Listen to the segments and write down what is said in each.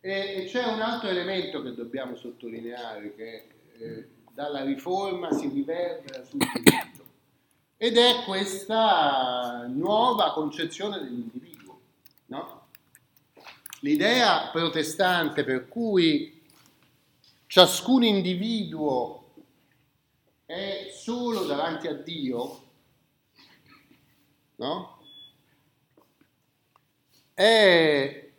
E, c'è un altro elemento che dobbiamo sottolineare che eh, dalla riforma si riverbera sul diritto ed è questa nuova concezione dell'individuo. No? L'idea protestante per cui ciascun individuo è solo davanti a Dio, no? È,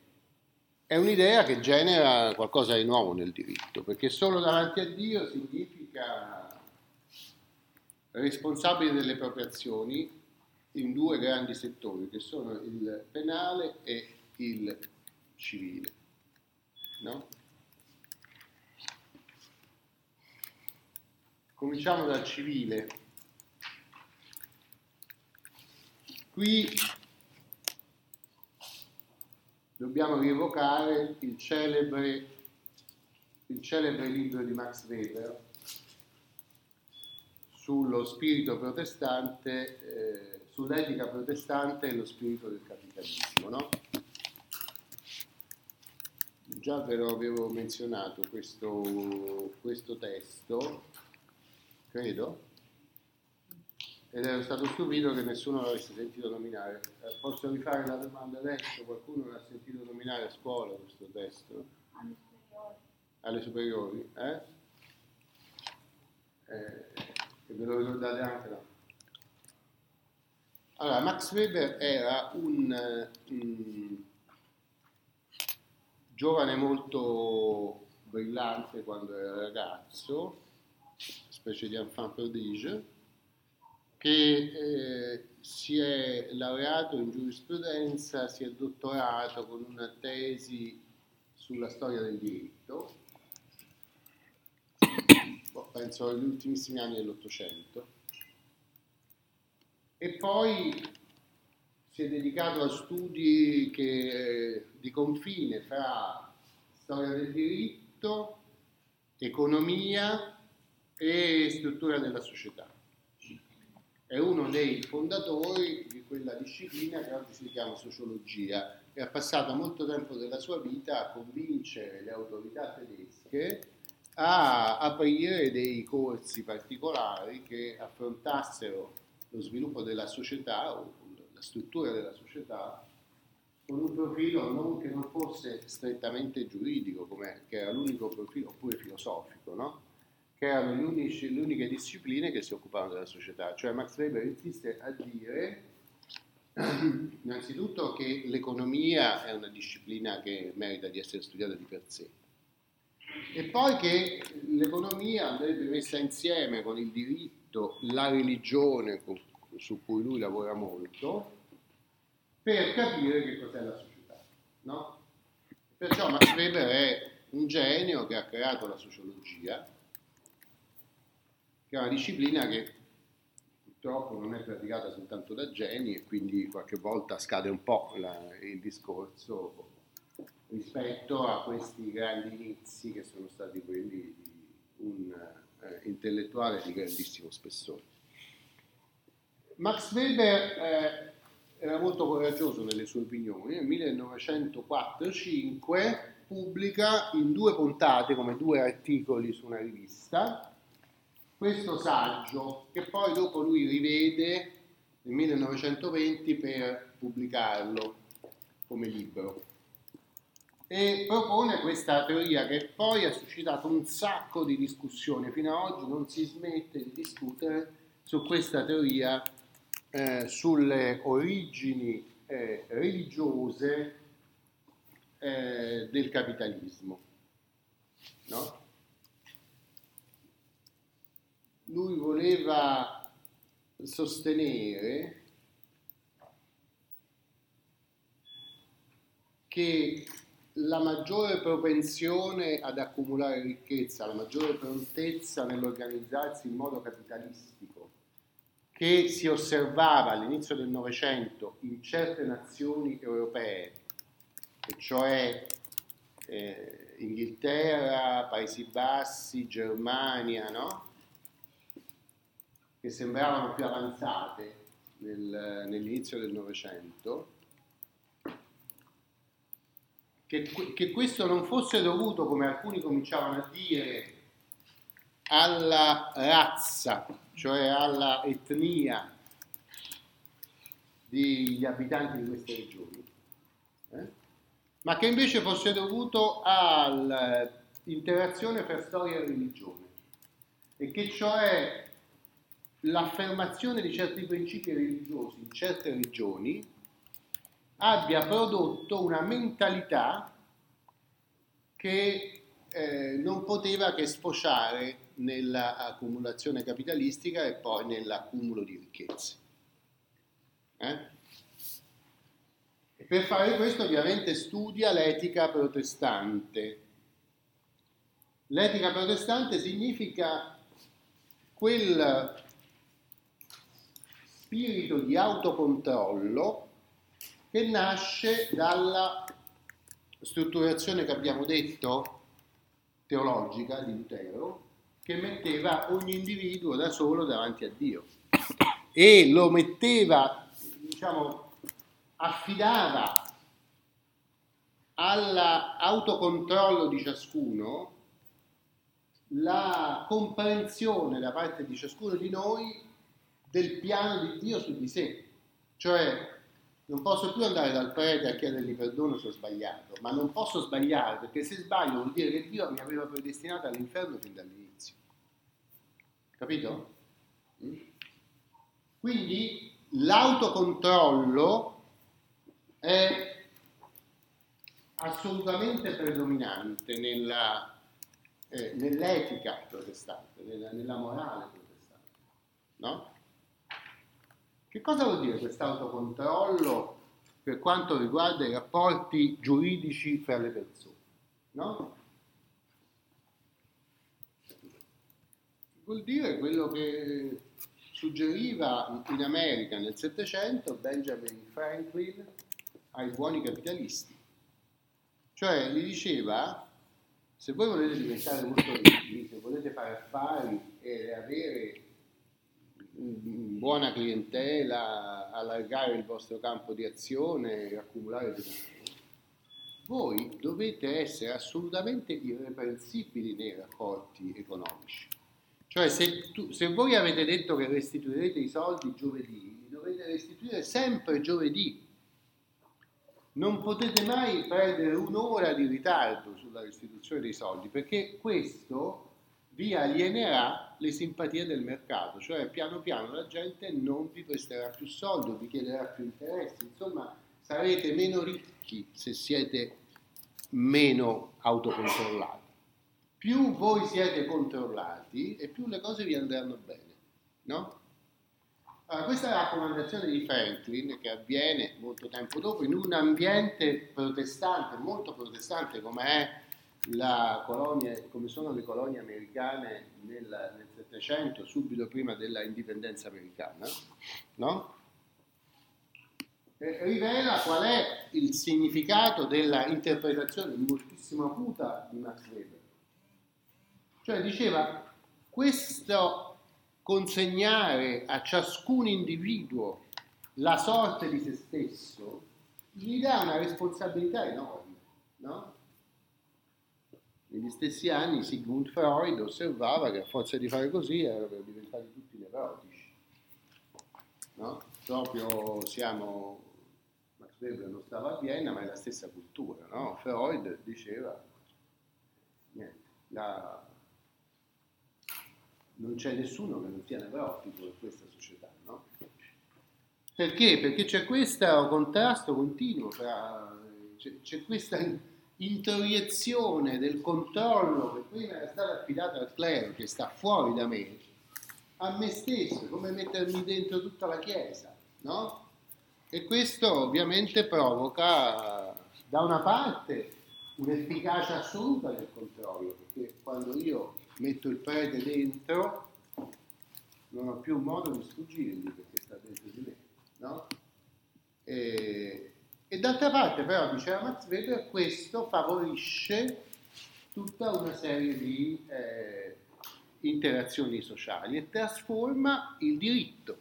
è un'idea che genera qualcosa di nuovo nel diritto, perché solo davanti a Dio significa responsabile delle proprie azioni in due grandi settori, che sono il penale e il civile. No? Cominciamo dal civile. Qui dobbiamo rievocare il celebre, il celebre libro di Max Weber sullo spirito protestante, eh, sull'etica protestante e lo spirito del capitalismo. No? Già ve lo avevo menzionato questo, questo testo credo, ed ero stato stupito che nessuno l'avesse sentito nominare. Eh, posso rifare la domanda adesso? Qualcuno l'ha sentito nominare a scuola questo testo? Alle superiori. Alle superiori, eh? eh e ve lo ricordate anche no? Allora, Max Weber era un, un giovane molto brillante quando era ragazzo, specie di enfant prodige, che eh, si è laureato in giurisprudenza, si è dottorato con una tesi sulla storia del diritto, boh, penso agli ultimissimi anni dell'Ottocento, e poi si è dedicato a studi che, di confine fra storia del diritto, economia e struttura della società. È uno dei fondatori di quella disciplina che oggi si chiama sociologia e ha passato molto tempo della sua vita a convincere le autorità tedesche a aprire dei corsi particolari che affrontassero lo sviluppo della società o la struttura della società con un profilo non, che non fosse strettamente giuridico, che era l'unico profilo, oppure filosofico, no? Che erano le, unici, le uniche discipline che si occupavano della società. Cioè Max Weber insiste a dire innanzitutto che l'economia è una disciplina che merita di essere studiata di per sé e poi che l'economia andrebbe messa insieme con il diritto, la religione su cui lui lavora molto per capire che cos'è la società. No? Perciò Max Weber è un genio che ha creato la sociologia che è una disciplina che purtroppo non è praticata soltanto da geni e quindi qualche volta scade un po' la, il discorso rispetto a questi grandi inizi che sono stati quelli di un eh, intellettuale di grandissimo spessore. Max Weber eh, era molto coraggioso nelle sue opinioni, nel 1904-5 pubblica in due puntate come due articoli su una rivista questo saggio che poi dopo lui rivede nel 1920 per pubblicarlo come libro e propone questa teoria che poi ha suscitato un sacco di discussioni. Fino ad oggi non si smette di discutere su questa teoria eh, sulle origini eh, religiose eh, del capitalismo. No? Lui voleva sostenere che la maggiore propensione ad accumulare ricchezza, la maggiore prontezza nell'organizzarsi in modo capitalistico che si osservava all'inizio del Novecento in certe nazioni europee, e cioè eh, Inghilterra, Paesi Bassi, Germania, no? Che sembravano più avanzate nel, nell'inizio del Novecento, che, che questo non fosse dovuto, come alcuni cominciavano a dire, alla razza, cioè alla etnia degli abitanti di queste regioni, eh? ma che invece fosse dovuto all'interazione fra storia e religione e che cioè l'affermazione di certi principi religiosi in certe regioni abbia prodotto una mentalità che eh, non poteva che sfociare nell'accumulazione capitalistica e poi nell'accumulo di ricchezze. Eh? Per fare questo ovviamente studia l'etica protestante. L'etica protestante significa quel spirito di autocontrollo che nasce dalla strutturazione che abbiamo detto teologica di Lutero, che metteva ogni individuo da solo davanti a Dio. E lo metteva, diciamo, affidava all'autocontrollo di ciascuno la comprensione da parte di ciascuno di noi del piano di Dio su di sé. Cioè, non posso più andare dal prete a chiedergli perdono se ho sbagliato, ma non posso sbagliare perché se sbaglio vuol dire che Dio mi aveva predestinato all'inferno fin dall'inizio. Capito? Mm? Quindi l'autocontrollo è assolutamente predominante nella, eh, nell'etica protestante, nella, nella morale protestante. No? Che cosa vuol dire questo autocontrollo per quanto riguarda i rapporti giuridici fra le persone? No? Vuol dire quello che suggeriva in America nel Settecento Benjamin Franklin ai buoni capitalisti. Cioè gli diceva, se voi volete diventare molto ricchi, se volete fare affari e avere buona clientela, allargare il vostro campo di azione, accumulare denaro, voi dovete essere assolutamente irreprensibili nei rapporti economici. Cioè se, tu, se voi avete detto che restituirete i soldi giovedì, li dovete restituire sempre giovedì. Non potete mai perdere un'ora di ritardo sulla restituzione dei soldi, perché questo vi alienerà le simpatie del mercato, cioè piano piano la gente non vi presterà più soldi, vi chiederà più interessi, insomma sarete meno ricchi se siete meno autocontrollati. Più voi siete controllati e più le cose vi andranno bene, no? Allora, questa è la raccomandazione di Franklin che avviene molto tempo dopo in un ambiente protestante, molto protestante come è colonia, come sono le colonie americane nel, Settecento, subito prima della indipendenza americana, no? rivela qual è il significato della interpretazione moltissimo acuta di Max Weber. Cioè diceva, questo consegnare a ciascun individuo la sorte di se stesso gli dà una responsabilità enorme, no? Negli stessi anni Sigmund Freud osservava che a forza di fare così erano diventati tutti nevrotici. No? Proprio siamo, Max Weber non stava a Vienna, ma è la stessa cultura. No? Freud diceva, niente, la, non c'è nessuno che non sia nevrotico in questa società. No? Perché? Perché c'è questo contrasto continuo fra, c'è, c'è questa introiezione del controllo che prima era stato affidato al clero, che sta fuori da me, a me stesso, come mettermi dentro tutta la Chiesa, no? E questo ovviamente provoca da una parte un'efficacia assoluta del controllo, perché quando io metto il prete dentro non ho più modo di sfuggirgli perché sta dentro di me, no? E, e d'altra parte però, diceva Max Weber, questo favorisce tutta una serie di eh, interazioni sociali e trasforma il diritto